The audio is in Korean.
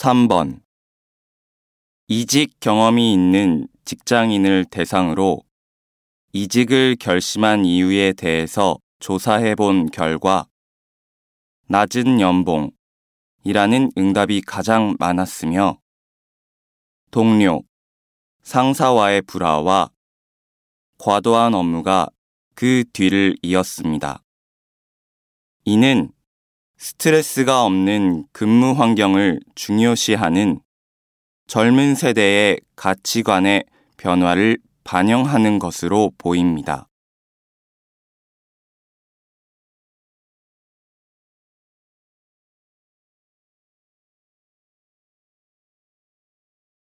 3번 이직 경험이 있는 직장인을 대상으로 이직을 결심한 이유에 대해서 조사해 본 결과 낮은 연봉이라는 응답이 가장 많았으며 동료, 상사와의 불화와 과도한 업무가 그 뒤를 이었습니다. 이는 스트레스가 없는 근무 환경을 중요시하는 젊은 세대의 가치관의 변화를 반영하는 것으로 보입니다.